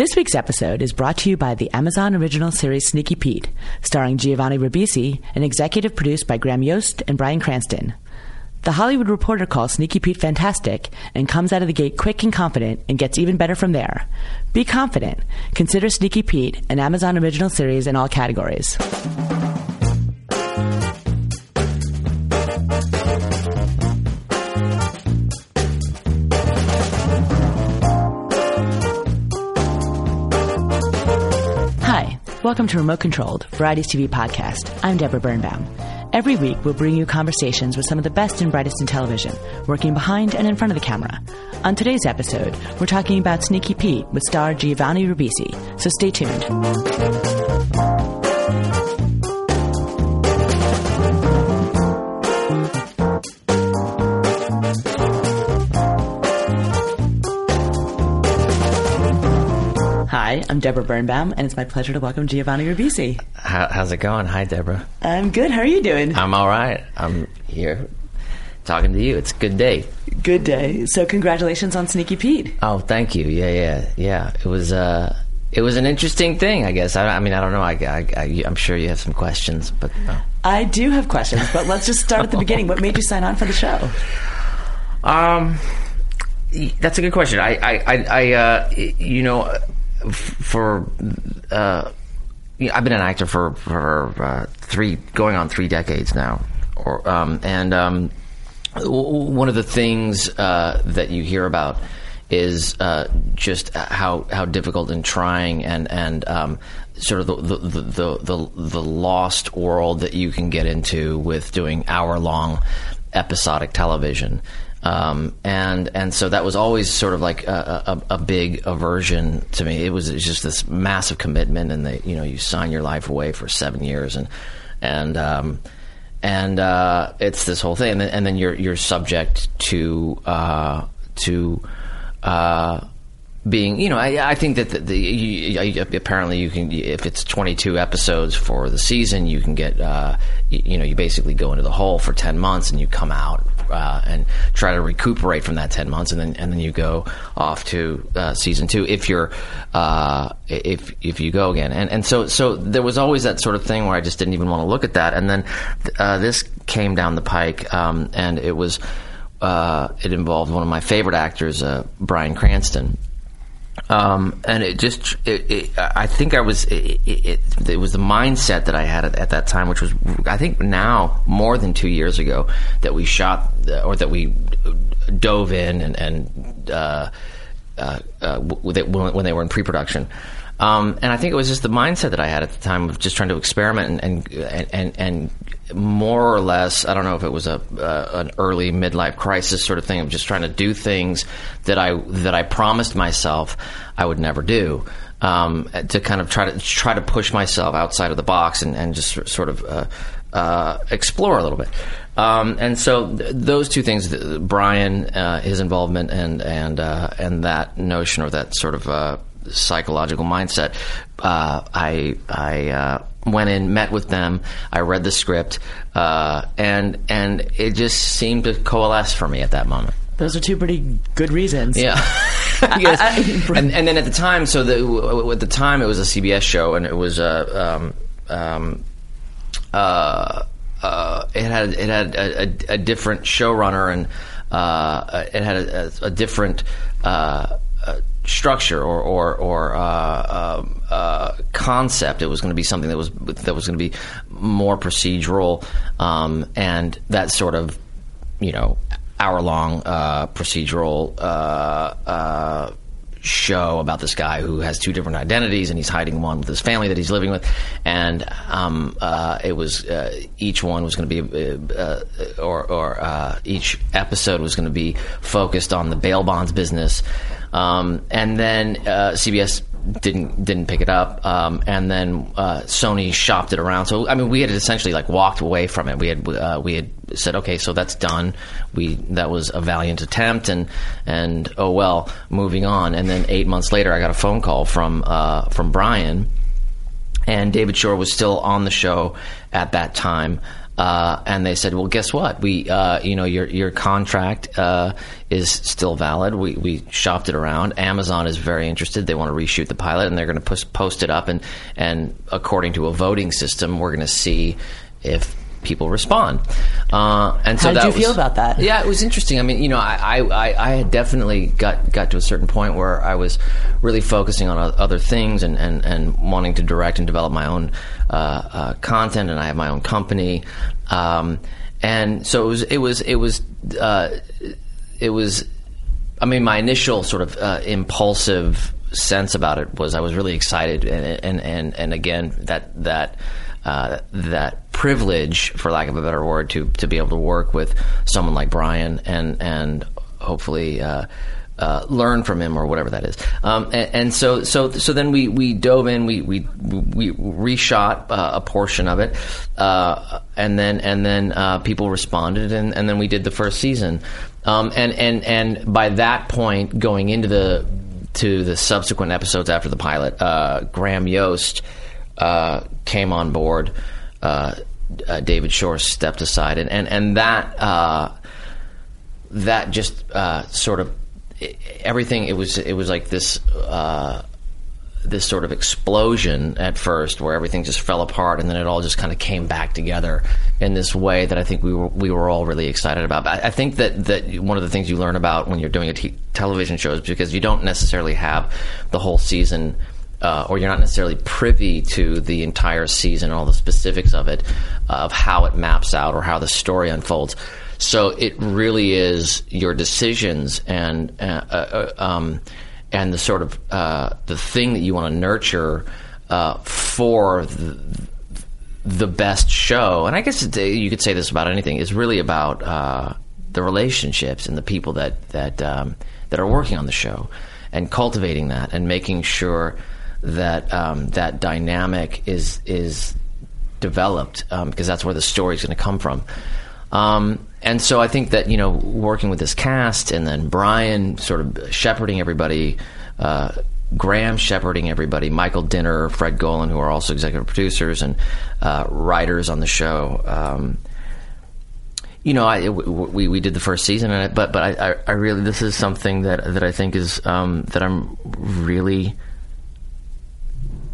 This week's episode is brought to you by the Amazon original series Sneaky Pete, starring Giovanni Ribisi and executive produced by Graham Yost and Bryan Cranston. The Hollywood Reporter calls Sneaky Pete fantastic and comes out of the gate quick and confident and gets even better from there. Be confident. Consider Sneaky Pete an Amazon original series in all categories. Welcome to Remote Controlled, Variety's TV podcast. I'm Debra Birnbaum. Every week, we'll bring you conversations with some of the best and brightest in television, working behind and in front of the camera. On today's episode, we're talking about Sneaky Pete with star Giovanni Ribisi, so stay tuned. Hi, I'm Debra Birnbaum, and it's my pleasure to welcome Giovanni Ribisi. How, how's it going? Hi, Debra. I'm good. How are you doing? I'm all right. I'm here talking to you. It's a good day. Good day. So, congratulations on Sneaky Pete. Oh, thank you. Yeah, yeah, yeah. It was uh, it was an interesting thing. I guess. I, I mean, I don't know. I, I, am sure you have some questions, but oh. I do have questions. But let's just start at the beginning. What made you sign on for the show? Um, that's a good question. I, I, I, I uh, you know for uh, I've been an actor for for uh, three going on three decades now, or um, and um, one of the things uh, that you hear about is uh, just how how difficult and trying and and um, sort of the the, the the the lost world that you can get into with doing hour long episodic television. Um, and and so that was always sort of like a, a, a, big aversion to me. It was, it was just this massive commitment, and they, you know, you sign your life away for seven years, and and um, and uh, it's this whole thing, and then, and then you're you're subject to uh, to uh, being, you know, I, I think that the, the you, apparently you can, if it's 22 episodes for the season, you can get, uh, you, you, know, you basically go into the hole for 10 months and you come out uh, and try to recuperate from that 10 months, and then and then you go off to uh, season two if you're uh, if if you go again. And and so so there was always that sort of thing where I just didn't even want to look at that, and then uh, this came down the pike, um, and it was. Uh, it involved one of my favorite actors, Bryan Cranston, um, and it just, it, it, I think I was, it, it, was the mindset that I had at, at, that time, which was, I think now more than two years ago that we shot or that we dove in and, and uh, uh, uh, when they were in pre-production. Um, and I think it was just the mindset that I had at the time of just trying to experiment and and and, and more or less, I don't know if it was a uh, an early midlife crisis sort of thing of just trying to do things that I that I promised myself I would never do. Um, to kind of try to try to push myself outside of the box and, and just sort of uh, uh, explore a little bit. Um, and so th- those two things, Bryan, uh, his involvement, and and uh, and that notion or that sort of uh, psychological mindset, I I went in, met with them. I read the script, uh, and and it just seemed to coalesce for me at that moment. Those are two pretty good reasons. Yeah. yes. I, I, and, and then at the time, so the, at the time it was a CBS show, and it was a. Um, um, uh, uh, it had it had a, a, a different showrunner and uh, it had a, a different uh, uh, structure or or, or uh, um, uh, concept. It was going to be something that was that was going to be more procedural, um, and that sort of you know hour long uh, procedural uh, uh, show about this guy who has two different identities and he's hiding one with his family that he's living with, and um, uh, it was uh, each one was going to be uh, or, or each episode was going to be focused on the bail bonds business. Um, and then uh, CBS didn't didn't pick it up, um, and then uh, Sony shopped it around. So I mean, we had essentially like walked away from it. We had uh, we had said, okay, so that's done. We that was a valiant attempt, and and oh well, moving on. And then eight months later, I got a phone call from uh, from Bryan, and David Shore was still on the show at that time. Uh, and they said, "Well, guess what? We, uh, you know, your your contract uh, is still valid. We we shopped it around. Amazon is very interested. They want to reshoot the pilot, and they're going to post, it up. And and according to a voting system, we're going to see if people respond. Uh, and so How did that you was- feel about that? Yeah, it was interesting. I mean, you know, I, I, I- had definitely got, got to a certain point where I was really focusing on other things and, and, and wanting to direct and develop my own uh, uh, content, and I have my own company. Um, and so it was, it was, it was, uh, it was I mean, my initial sort of uh, impulsive sense about it was I was really excited, and and and, and again that that uh, that privilege, for lack of a better word, to to be able to work with someone like Bryan and and hopefully. Uh, uh, learn from him or whatever that is, um, and, and so so so then we, we dove in, we we we reshot uh, a portion of it, uh, and then and then uh, people responded, and, and then we did the first season, um, and and and by that point, going into the to the subsequent episodes after the pilot, uh, Graham Yost uh, came on board. Uh, uh, David Shore stepped aside, and and and that uh, that just uh, sort of everything. It was it was like this. Uh, this sort of explosion at first, where everything just fell apart, and then it all just kind of came back together in this way that I think we were we were all really excited about. I, I think that that one of the things you learn about when you're doing a t- television show is because you don't necessarily have the whole season. Uh, or you're not necessarily privy to the entire season, all the specifics of it, of how it maps out or how the story unfolds. So it really is your decisions and uh, uh, um, and the sort of uh, the thing that you want to nurture uh, for the, the best show. And I guess you could say this about anything. Is really about uh, the relationships and the people that that um, that are working on the show and cultivating that and making sure that um, that dynamic is is developed because that's where the story is going to come from. Um, and so I think that you know working with this cast and then Bryan sort of shepherding everybody, uh, Graham shepherding everybody, Michael Dinner, Fred Golan, who are also executive producers and uh, writers on the show. Um, you know, I we we did the first season, and I, but but I, I, I really this is something that that I think is um, that I'm really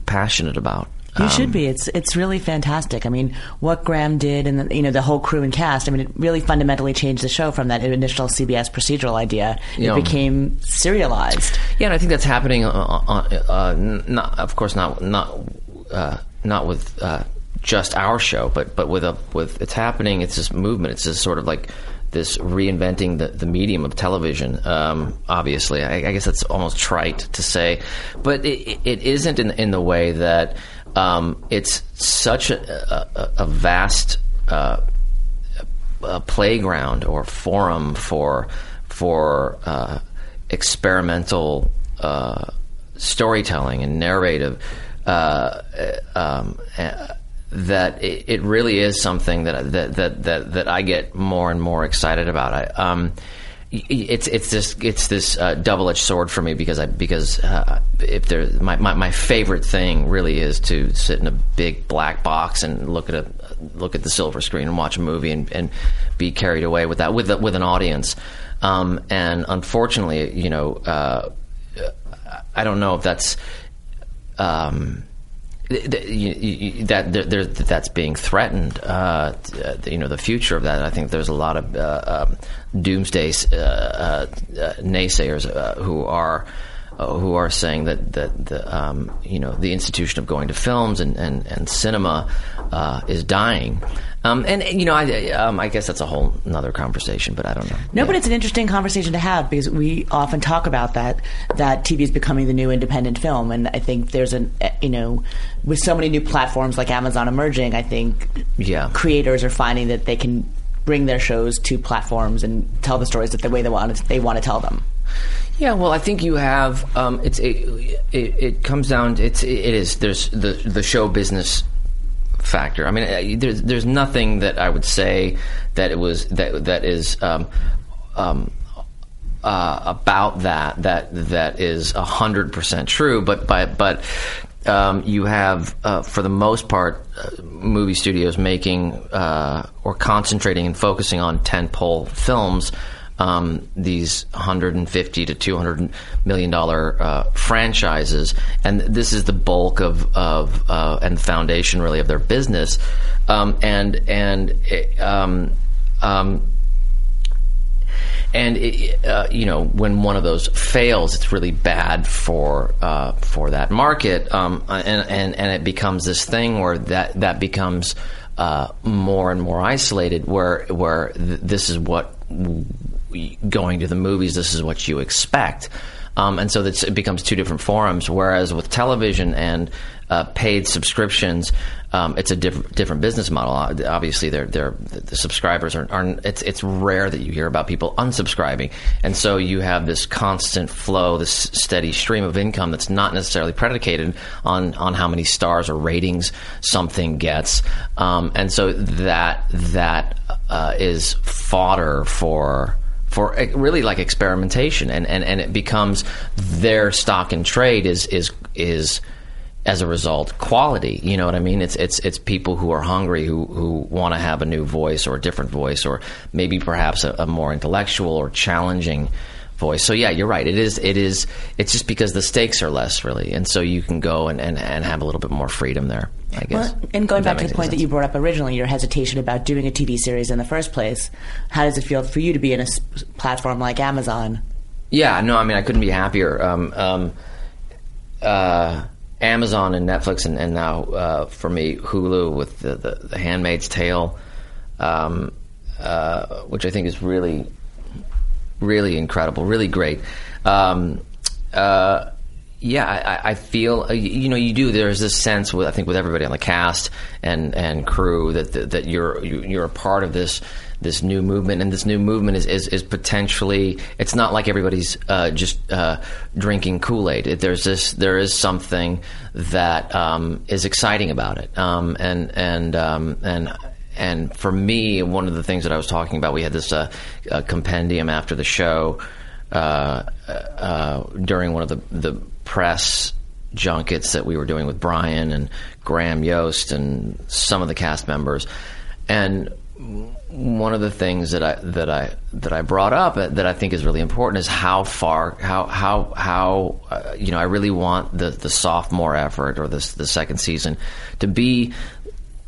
passionate about. You Um, should be. It's it's really fantastic. I mean, what Graham did, and the, you know the whole crew and cast. I mean, it really fundamentally changed the show from that initial CBS procedural idea. It became serialized. Yeah, and I think that's happening. Uh, uh, uh, not, of course, not not uh, not with uh, just our show, but but with a with it's happening. It's this movement. It's this sort of like this reinventing the, the medium of television. Um, obviously, I, I guess that's almost trite to say, but it, it isn't in in the way that um, it's such a, a, a vast. Uh, a playground or forum for for uh, experimental uh, storytelling and narrative uh, um, that it, it really is something that, that that that that I get more and more excited about. I, um, it's it's this it's this uh, double edged sword for me because I because uh, if there my, my my favorite thing really is to sit in a big black box and look at a look at the silver screen and watch a movie and, and be carried away with that with the, with an audience. Um, and unfortunately, you know, uh, I don't know if that's um, that that that's being threatened. Uh, you know, the future of that. I think there's a lot of uh, um, doomsday uh, uh, naysayers uh, who are. Uh, who are saying that that the um, you know the institution of going to films and and, and cinema uh, is dying, um, and, and, you know I um, I guess that's a whole another conversation, but I don't know. No, Yeah. but it's an interesting conversation to have because we often talk about that that TV is becoming the new independent film, and I think there's an eh, you know with so many new platforms like Amazon emerging, I think Yeah. creators are finding that they can bring their shows to platforms and tell the stories that the way they want they want to tell them. Yeah, well, I think you have. Um, it's it, it, it comes down. It's it is. There's the the show business factor. I mean, uh, there's there's nothing that I would say that it was that that is. Um, um, uh, about that that that is hundred percent true, but but but um, you have, uh, for the most part, uh, movie studios making uh, or concentrating and focusing on tentpole films. Um, these 150 to 200 million dollar uh, franchises, and this is the bulk of of uh, and foundation really of their business, um, and and um, um and it, uh, you know when one of those fails, it's really bad for uh, for that market, um, and, and and it becomes this thing where that that becomes uh, more and more isolated, where where th- this is what going to the movies, this is what you expect. Um, and so it becomes two different forums. Whereas with television and uh, paid subscriptions, um, it's a diff- different business model. Obviously, they're, they're, the subscribers are, are, it's, it's rare that you hear about people unsubscribing. And so you have this constant flow, this steady stream of income that's not necessarily predicated on, on how many stars or ratings something gets. Um, and so that, that uh, is fodder for for eh, really like experimentation and, and, and it becomes their stock and trade is is is as a result quality you know what i mean? It's it's it's people who are hungry who who want to have a new voice or a different voice or maybe perhaps a, a, more intellectual or challenging voice. So yeah you're right. It is it is it's just because the stakes are less really. And so you can go and and, and have a little bit more freedom there i guess well, and going back to the point that you brought up originally your hesitation about doing a tv series in the first place how does it feel for you to be in a platform like amazon? Yeah no i mean i couldn't be happier. Um, um, uh, Amazon and Netflix, and, and now uh, for me Hulu with the, the, the Handmaid's Tale, um, uh, which I think is really, really incredible, really great. Um, uh, yeah, I, I feel uh, you know you do. There's this sense with I think with everybody on the cast and and crew that that, that you're you're a part of this this new movement, and this new movement is, is, is potentially it's not like everybody's uh, just uh, drinking Kool Aid. There's this there is something that um, is exciting about it, um, and and um, and. And for me, one of the things that I was talking about, we had this uh, compendium after the show uh, uh, during one of the, the press junkets that we were doing with Bryan and Graham Yost and some of the cast members. And one of the things that I that I that I brought up that I think is really important is how far how how how uh, you know I really want the the sophomore effort or this the second season to be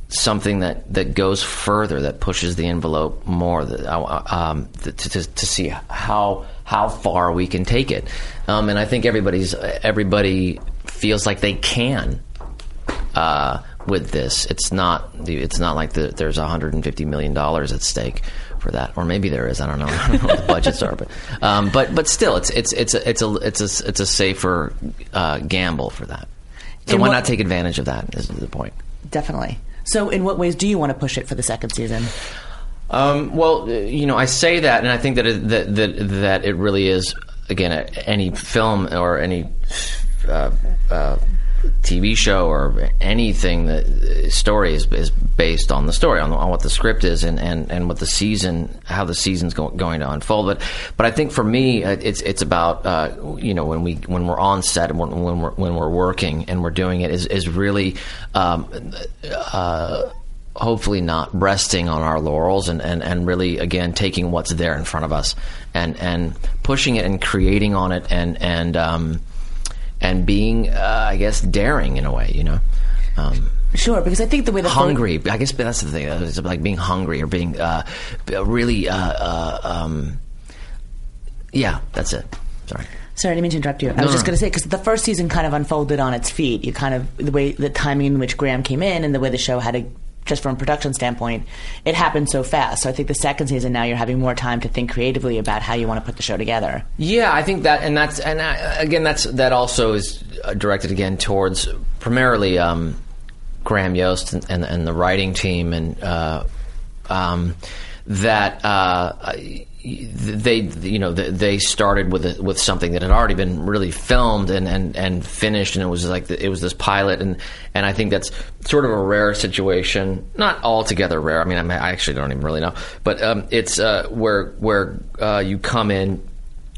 something that, that goes further that pushes the envelope more that, uh, um, to, to, to see how how far we can take it um, and I think everybody's everybody feels like they can uh, with this. It's not it's not like the, there's 150 million dollars at stake for that, or maybe there is. I don't know. I don't know what the budgets are, but um, but but still, it's it's it's a it's a it's a it's a safer uh, gamble for that. So why what, not take advantage of that? Is the point? Definitely. So, in what ways do you want to push it for the second season? Um, well, you know, I say that, and I think that it, that, that that it really is again any film or any uh, uh, TV show or anything that uh, story is, is based on the story on, on, what the script is and, and, and what the season how the season's go, going to unfold. But but I think for me uh, it's it's about uh, you know when we when we're on set and when, when we're when we're working and we're doing it is is really um, uh, hopefully not resting on our laurels and, and, and really again taking what's there in front of us and and pushing it and creating on it and and um, and being, uh, I guess, daring in a way, you know. Um, Sure, because I think the way the hungry. I guess that's the thing. It's like being hungry or being uh, really. Uh, uh, um, yeah, that's it. Sorry. Sorry, I didn't mean to interrupt you. I no, was just no. going to say because the first season kind of unfolded on its feet. You kind of the way the timing in which Graham came in and the way the show had to just from a production standpoint, it happened so fast. So I think the second season now you're having more time to think creatively about how you want to put the show together. Yeah, I think that, and that's, and I, again, that's that also is uh, directed again towards primarily um, Graham Yost and, and, and, the writing team, and uh, um, that uh, they you know they started with a, with something that had already been really filmed and, and, and finished and it was like the, it was this pilot and and I think that's sort of a rare situation. Not altogether rare. I mean I, I actually don't even really know. But um, it's uh, where where uh, you come in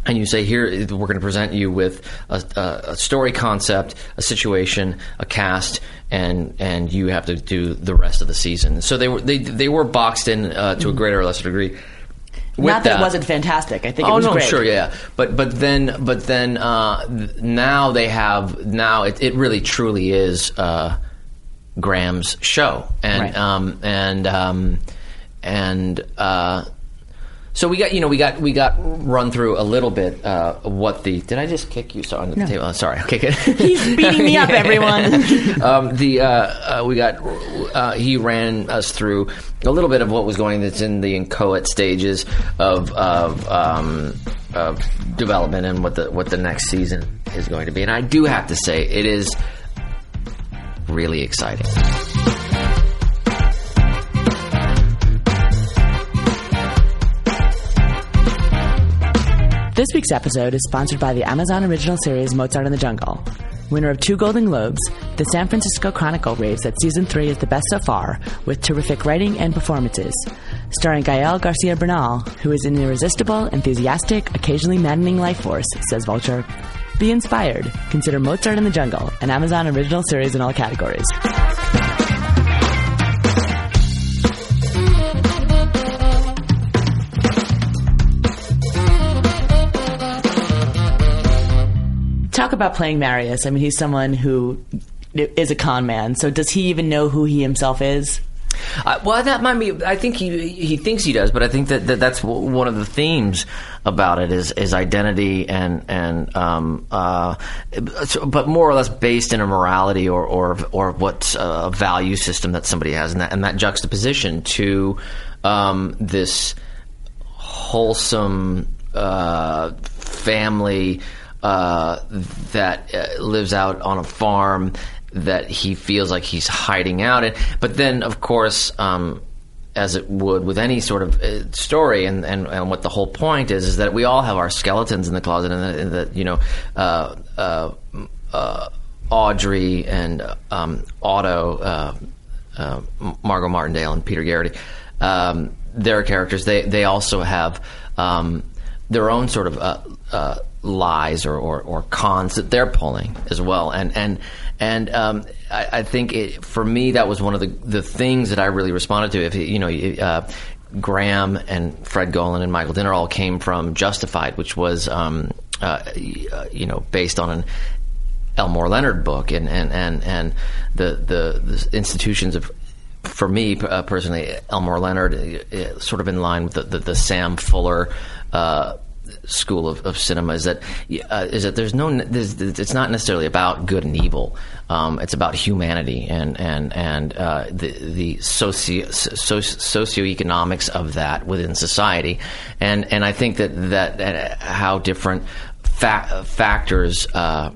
and you say here we're going to present you with a, a, a, story concept a situation a cast and and you have to do the rest of the season. So they were they, they were boxed in uh, to a greater or lesser degree not that, that, it wasn't fantastic. I think oh, it was no, great. sure, yeah. But but then but then uh, now they have now it, it really truly is uh, Graham's show, and right. um, and um, and uh, so we got you know we got we got run through a little bit uh, what the did I just kick you so on the no. table? Oh, sorry, okay, good. He's beating me up, everyone. um, the uh, uh, we got uh, he ran us through a little bit of what was going on that's in the inchoate stages of of, um, of development and what the what the next season is going to be, and I do have to say it is really exciting. This week's episode is sponsored by the Amazon original series Mozart in the Jungle. Winner of two Golden Globes, the San Francisco Chronicle raves that season three is the best so far, with terrific writing and performances. Starring Gael Garcia Bernal, who is an irresistible, enthusiastic, occasionally maddening life force, says Vulture. Be inspired. Consider Mozart in the Jungle, an Amazon original series in all categories. About playing Marius. I mean, he's someone who is a con man. So does he even know who he himself is? Uh, well, that might be. I think he he thinks he does, but I think that, that that's one of the themes about it is is identity and and um, uh, but more or less based in a morality or or or what a value system that somebody has, and that and that juxtaposition to um, this wholesome uh, family uh, that uh, lives out on a farm that he feels like he's hiding out in. But then, of course, um, as it would with any sort of uh, story, and, and, and what the whole point is, is that we all have our skeletons in the closet, and that, you know, uh, uh, Audrey and um, Otto, Margo Martindale, and Peter Gerety, um, their characters, they, they also have um, their own sort of lies or, or, or, cons that they're pulling as well. And and and um, I, I, think it, for me that was one of the the things that I really responded to. If you know. Uh, Graham and Fred Golan and Michael Dinner all came from Justified, which was, um, uh, you know, based on an Elmore Leonard book, and and and, and the, the, the institutions of for me uh, personally, Elmore Leonard, uh, sort of in line with the, the, the Sam Fuller uh, school of, of cinema is that uh, is that there's no there's, it's not necessarily about good and evil. Um, it's about humanity and and and uh, the the socio, socioeconomics of that within society, and and I think that that, that how different fa- factors. Uh,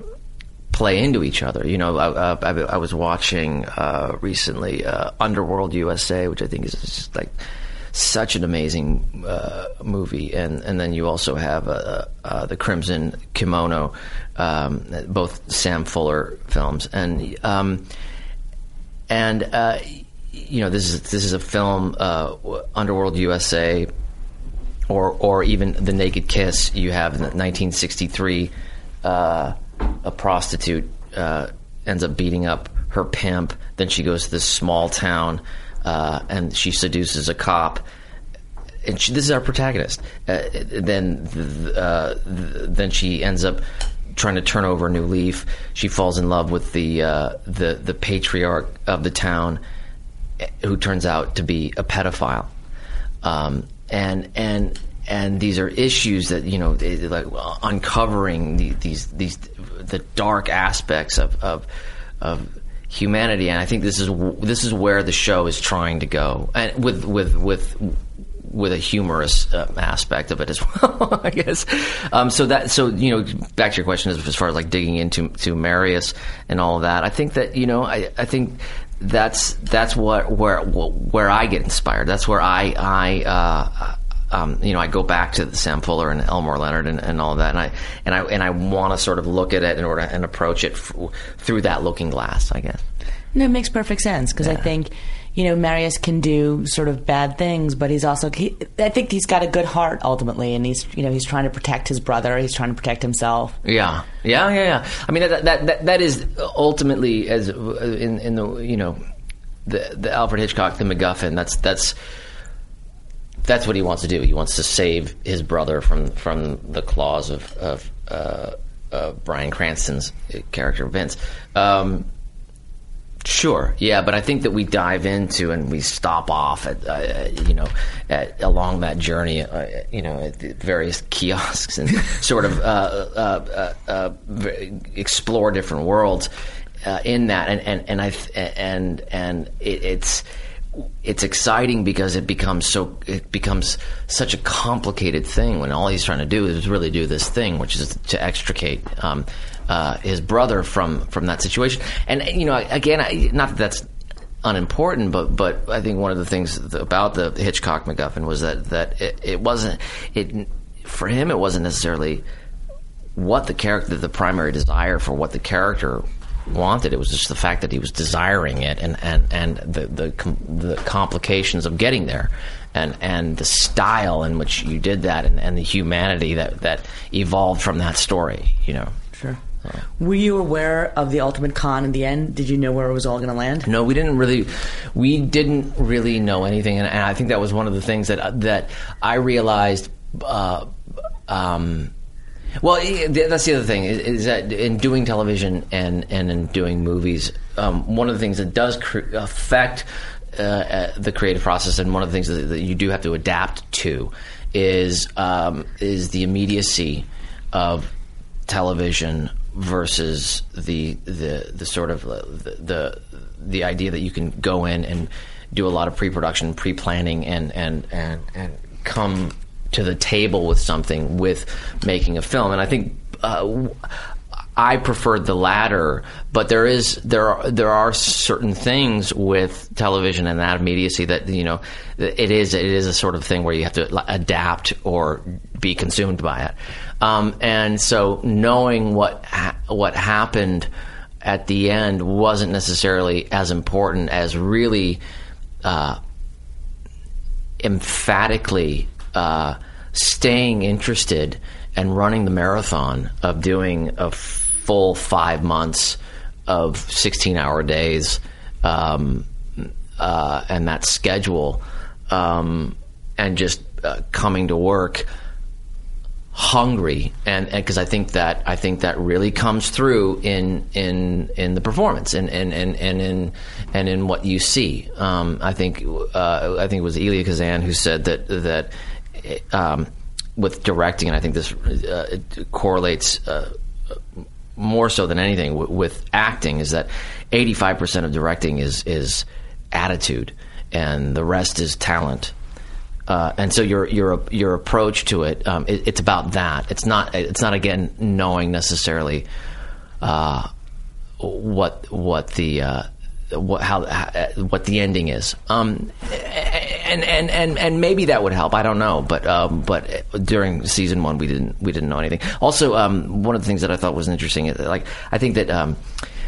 play into each other. You know, I, I, I was watching uh, recently uh, Underworld USA, which I think is like such an amazing uh, movie, and and then you also have uh, uh, the Crimson Kimono, um, both Sam Fuller films, and um, and uh, you know this is this is a film, uh, Underworld USA, or or even The Naked Kiss. You have in 1963, uh, a prostitute ends up beating up her pimp. Then she goes to this small town uh, and she seduces a cop. And she, this is our protagonist. Uh, then, uh, then she ends up trying to turn over a new leaf. She falls in love with the uh, the the patriarch of the town, who turns out to be a pedophile. Um, and and and these are issues that you know like uncovering the, these these the dark aspects of of of humanity, and I think this is this is where the show is trying to go, and with with with with a humorous uh, aspect of it as well, I guess. Um, so that so you know back to your question as, as far as like digging into to Marius and all of that, I think that you know I, I think that's that's what where where I get inspired. That's where I I uh, um, you know, I go back to Sam Fuller and Elmore Leonard and, and all of that, and I and I and I want to sort of look at it in order and approach it f- through that looking glass, I guess. No, it makes perfect sense because I think, you know, Marius can do sort of bad things, but he's also, he, I think he's got a good heart ultimately, and he's, you know, he's trying to protect his brother, he's trying to protect himself. Yeah, yeah, yeah, yeah. I mean, that that that, that is ultimately as in in the you know the the Alfred Hitchcock the MacGuffin. That's that's that's what he wants to do. He wants to save his brother from from the claws of of uh, uh, Bryan Cranston's character Vince. Um, Sure, yeah, but I think that we dive into and we stop off at, uh, you know, at, along that journey, uh, you know, at various kiosks and sort of uh, uh, explore different worlds in that, and and and I and and it, it's it's exciting because it becomes so it becomes such a complicated thing when all he's trying to do is really do this thing, which is to extricate um, uh, his brother from from that situation. And you know, again, I, not that that's unimportant, but but I think one of the things about the Hitchcock MacGuffin was that that it, it wasn't it for him. It wasn't necessarily what the character, the primary desire for what the character wanted. It was just the fact that he was desiring it, and and and the the com- the complications of getting there, and and the style in which you did that, and, and the humanity that that evolved from that story. You know. Sure. Were you aware of the ultimate con in the end? Did you know where it was all going to land? No, we didn't really. We didn't really know anything, and, and I think that was one of the things that that I realized. Uh, um, well, that's the other thing is, that in doing television and and in doing movies, um, one of the things that does cr- affect uh, uh, the creative process, and one of the things that, that you do have to adapt to, is um, is the immediacy of television versus the the the sort of uh, the the, the idea that you can go in and do a lot of pre-production, pre-planning, and and and and come to the table with something with making a film. And I think. Uh, I preferred the latter, but there is there are there are certain things with television and that immediacy that you know it is it is a sort of thing where you have to adapt or be consumed by it, um, and so knowing what ha- what happened at the end wasn't necessarily as important as really uh, emphatically uh, staying interested and running the marathon of doing a full five months of 16 hour days um, uh, and that schedule um, and just uh, coming to work hungry. And because I think that I think that really comes through in in in the performance and and and, and in and in what you see. Um, I think uh, I think it was Elia Kazan who said that that um, with directing and I think this uh, correlates uh, more so than anything w- with acting is that 85% of directing is is attitude and the rest is talent uh, and so your your your approach to it, um, it, it's about that. It's not it's not again knowing necessarily uh, what what the uh, what how, how what the ending is. Um, and, and and and maybe that would help. I don't know, but um, but during season one, we didn't we didn't know anything. Also, um, one of the things that I thought was interesting, like I think that um,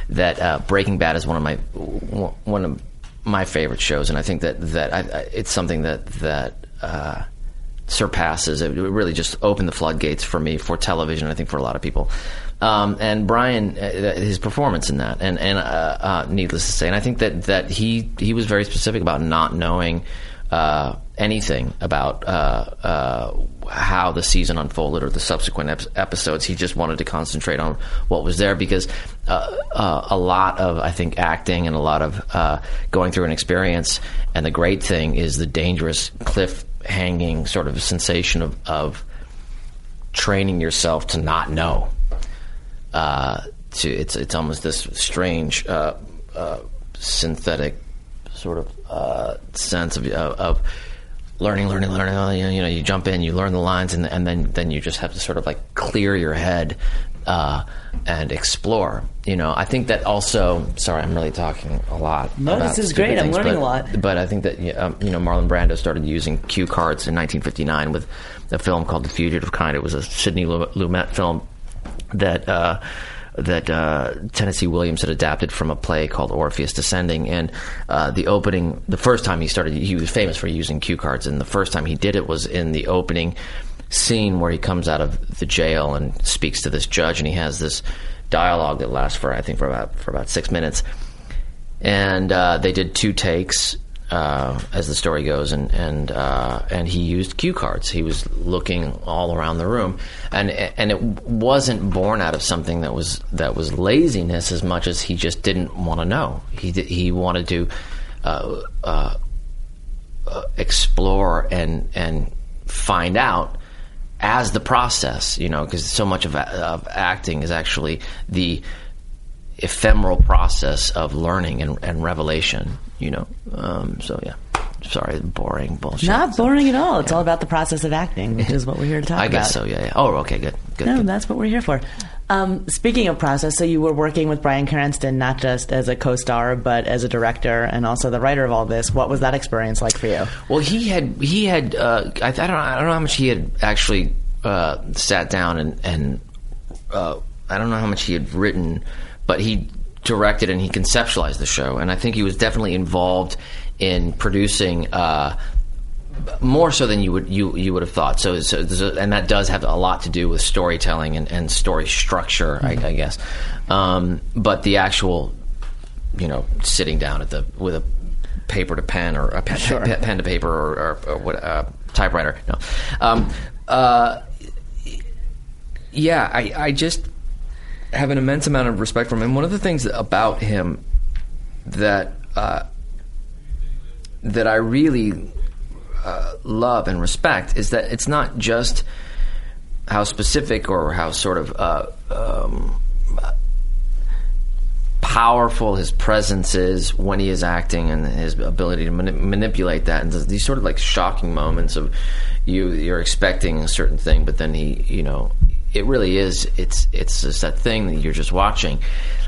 that uh, Breaking Bad is one of my one of my favorite shows, and I think that that I, I, it's something that that uh, surpasses. It really just opened the floodgates for me for television. I think for a lot of people. Um, and Bryan, uh, his performance in that, and and uh, uh, needless to say, and I think that that he he was very specific about not knowing uh, anything about uh, uh, how the season unfolded or the subsequent ep- episodes. He just wanted to concentrate on what was there because a lot of I think acting and a lot of going through an experience. And the great thing is the dangerous cliff hanging sort of sensation of, of training yourself to not know. Uh, to it's it's almost this strange uh, uh, synthetic sort of uh, sense of, of learning, learning, learning. You know, you jump in, you learn the lines, and, and then then you just have to sort of like clear your head uh, and explore. You know, I think that also. Sorry, I'm really talking a lot. No, this is great. I'm learning but- a lot. But I think that um, you know Marlon Brando started using cue cards in 1959 with a film called The Fugitive Kind. It was a Sidney Lumet film that. Uh, that uh, Tennessee Williams had adapted from a play called Orpheus Descending, and uh, the opening, the first time he started, he was famous for using cue cards, and the first time he did it was in the opening scene where he comes out of the jail and speaks to this judge, and he has this dialogue that lasts for I think for about for about six minutes, and uh, they did two takes. Uh, as the story goes, and and uh, and he used cue cards. He was looking all around the room, and and it wasn't born out of something that was that was laziness as much as he just didn't want to know. He he wanted to uh, uh, uh, explore and and find out as the process, you know, because so much of, of acting is actually the ephemeral process of learning and, and revelation, you know. Um, so yeah, sorry, boring bullshit. Not boring at all. It's all about the process of acting, which is what we're here to talk I about. I guess so. Yeah. yeah. Oh, okay. Good. Good. No, good. that's what we're here for. Um, speaking of process, so you were working with Bryan Cranston not just as a co-star, but as a director and also the writer of all this. What was that experience like for you? Well, he had he had uh, I, I don't I don't know how much he had actually uh, sat down and and uh, I don't know how much he had written, but he directed and he conceptualized the show, and I think he was definitely involved in producing. Uh, more so than you would you you would have thought. So, so, and that does have a lot to do with storytelling and, and story structure, I, I guess. Um, but the actual, you know, sitting down at the with a paper to pen or a pen, Sure. pen, pen to paper or, or, or what uh, typewriter. No, um, uh, yeah, I, I just have an immense amount of respect for him. And one of the things about him that uh, that I really uh, love and respect is that it's not just how specific or how sort of uh, um, powerful his presence is when he is acting and his ability to mani- manipulate that and these sort of like shocking moments of you you're expecting a certain thing but then he you know it really is it's it's just that thing that you're just watching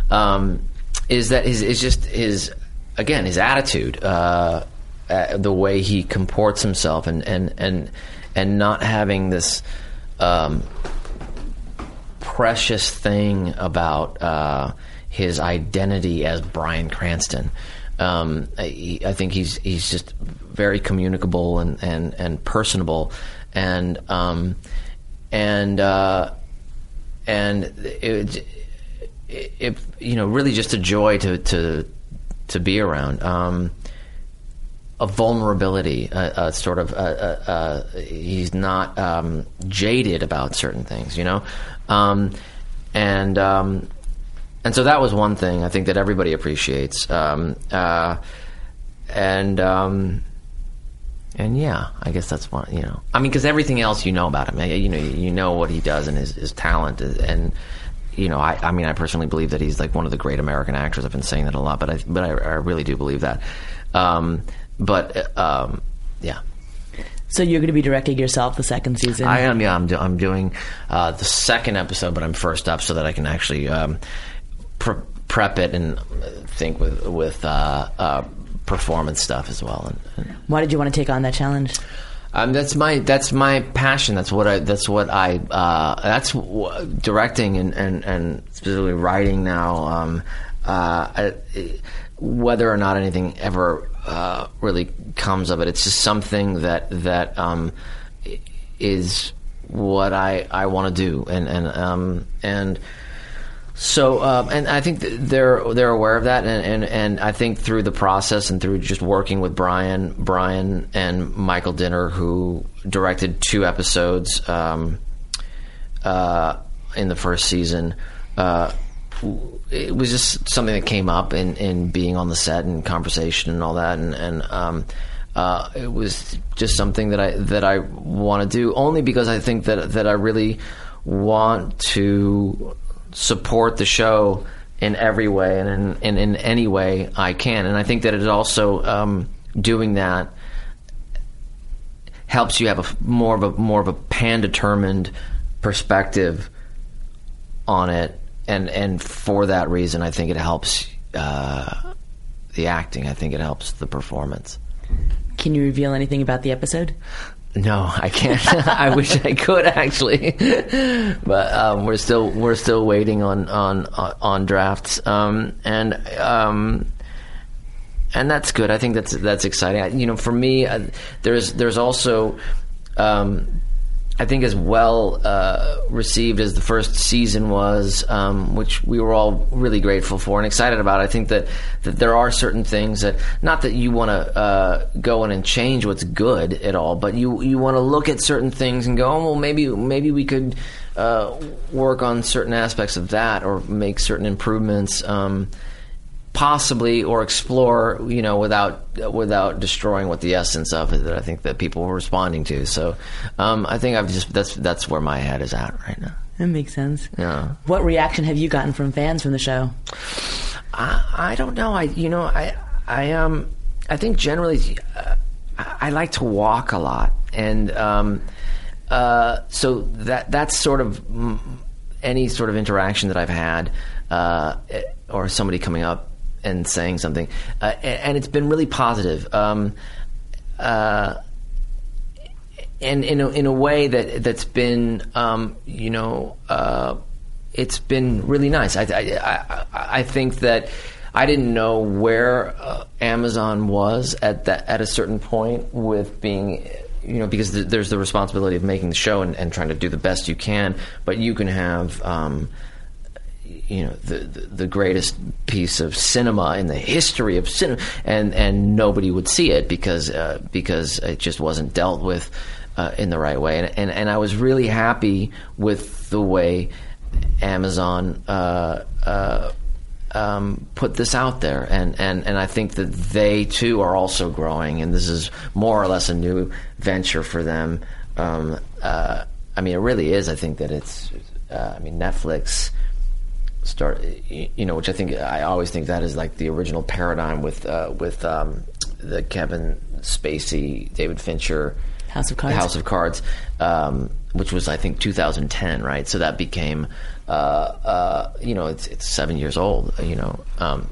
um, is that his is just his again his attitude uh, uh, the way he comports himself and and and and not having this um, precious thing about uh, his identity as Bryan Cranston. Um, I, I think he's he's just very communicable and and, and personable, and um, and uh, and it, it, it you know really just a joy to to to be around. Um, a vulnerability, a, a sort of, uh, uh, he's not um, jaded about certain things, you know, um, and um, and so that was one thing I think that everybody appreciates, um, uh, and um, and yeah, I guess that's one, you know, I mean, because everything else you know about him, you know, you know what he does and his, his talent, and you know, I, I mean, I personally believe that he's like one of the great American actors. I've been saying that a lot, but I, but I, I really do believe that. Um, but um, yeah, So you're going to be directing yourself the second season. I am. Yeah, I'm, do, I'm doing uh, the second episode, but I'm first up so that I can actually um, pre- prep it and think with with uh, uh, performance stuff as well. Why did you want to take on that challenge? um, that's my that's my passion. That's what I that's what I uh, that's w- directing and, and, and specifically writing now. Um, uh, I, whether or not anything ever uh, really comes of it, it's just something that that um, is what I, I want to do, and and um, and so um, and I think they're they're aware of that, and, and and I think through the process and through just working with Bryan, Bryan and Michael Dinner, who directed two episodes um, uh, in the first season. Uh, it was just something that came up in, in being on the set and conversation and all that, and, and um, uh, it was just something that I that I want to do only because I think that that I really want to support the show in every way and in, in, in any way I can, and I think that it also um, doing that helps you have a more of a more of a pan determined perspective on it, and and for that reason, I think it helps uh, the acting. I think it helps the performance. Can you reveal anything about the episode? No, I can't. I wish I could actually, but um, we're still we're still waiting on on on drafts, um, and um, and that's good. I think that's that's exciting. I, you know, for me, uh, there's there's also. Um, I think as well uh, received as the first season was, um, which we were all really grateful for and excited about. I think that, that there are certain things that not that you want to uh, go in and change what's good at all, but you you want to look at certain things and go, oh, well, maybe maybe we could uh, work on certain aspects of that or make certain improvements. Um, possibly or explore you know without without destroying what the essence of it that I think that people were responding to. So um, I think I've just that's that's where my head is at right now. That makes sense. yeah. What reaction have you gotten from fans from the show? I, I don't know. I you know I I um I think generally uh, I, like to walk a lot. And um uh so that that's sort of any sort of interaction that I've had uh or somebody coming up and saying something uh, and, it's been really positive um uh and in a, in a way that that's been um, you know uh, it's been really nice. I, I, I, I think that I didn't know where uh, Amazon was at that at a certain point with being you know because th- there's the responsibility of making the show and, and trying to do the best you can, but you can have. Um, you know the, the the greatest piece of cinema in the history of cinema, and and nobody would see it because uh, because it just wasn't dealt with uh, in the right way, and, and and I was really happy with the way Amazon. Uh, uh, um, put this out there, and, and, and I think that they too are also growing, and this is more or less a new venture for them. Um, uh, I mean, it really is. I think that it's. Uh, I mean, Netflix start you know which I think I always think that is like the original paradigm with uh, with um, the Kevin Spacey David Fincher House of Cards. House of Cards um, which was I think 2010 right so that became uh, uh, you know it's it's seven years old you know um,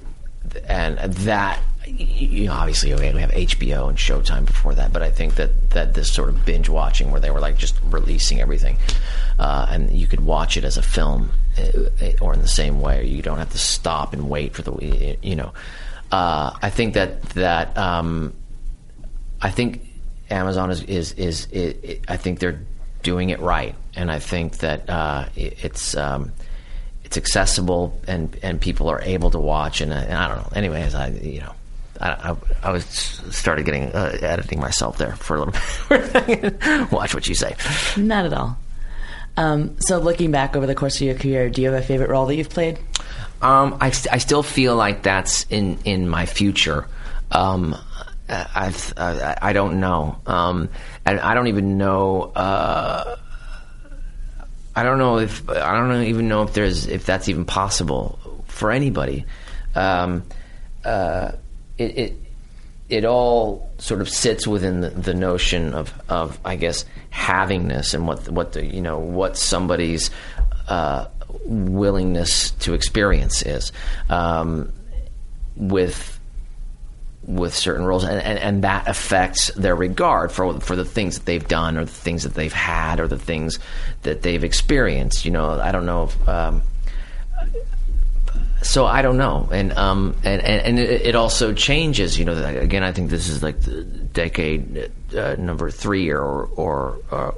and that you know, obviously we have HBO and Showtime before that, but I think that, that this sort of binge watching where they were like just releasing everything, uh, and you could watch it as a film, uh, or in the same way, you don't have to stop and wait for the, you know. Uh, I think that that um, I think Amazon is is is, it, I think they're doing it right, and I think that uh, it, it's. Um, it's accessible and, and people are able to watch and, and I don't know. Anyways, I you know I, I, I, was started getting uh, editing myself there for a little bit. Watch what you say. Not at all. Um, so, looking back over the course of your career, do you have a favorite role that you've played? Um, I, I still feel like that's in, in my future. Um, I've, I, I don't know. Um, and I don't even know. Uh, I don't know if I don't even know if there's if that's even possible for anybody. Um, uh, it, it it all sort of sits within the, the, notion of, of I guess havingness and what what the you know what somebody's uh, willingness to experience is um, with with certain roles. And, and, and, that affects their regard for for the things that they've done or the things that they've had or the things that they've experienced. You know I don't know if um, so I don't know, and um, and and, and it, also changes. You know, again, I think this is like the decade uh, number three or or uh,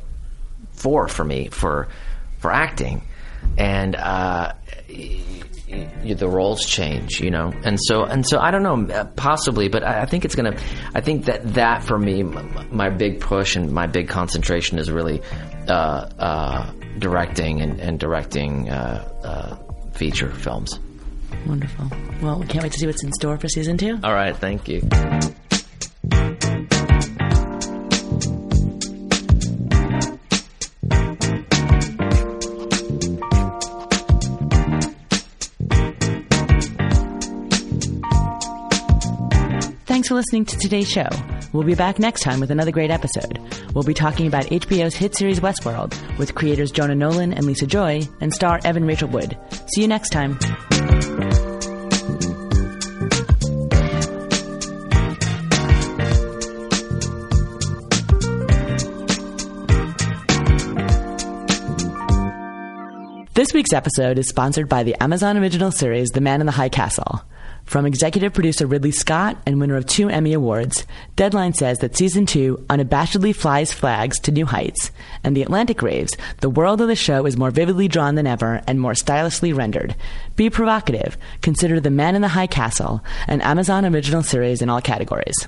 four for me for for acting, and uh, the roles change. You know, and so and so I don't know, uh, possibly, but I, I think it's gonna. I think that that for me, my big push and my big concentration is really uh, uh, directing and, and directing feature films. Wonderful. Well, we can't wait to see what's in store for season two. All right. Thank you. Thanks for listening to today's show. We'll be back next time with another great episode. We'll be talking about HBO's hit series Westworld with creators Jonah Nolan and Lisa Joy and star Evan Rachel Wood. See you next time. This week's episode is sponsored by the Amazon original series The Man in the High Castle. From executive producer Ridley Scott and winner of two Emmy Awards, Deadline says that season two unabashedly flies flags to new heights, and The Atlantic raves the world of the show is more vividly drawn than ever and more stylishly rendered. Be provocative. Consider The Man in the High Castle, an Amazon original series in all categories.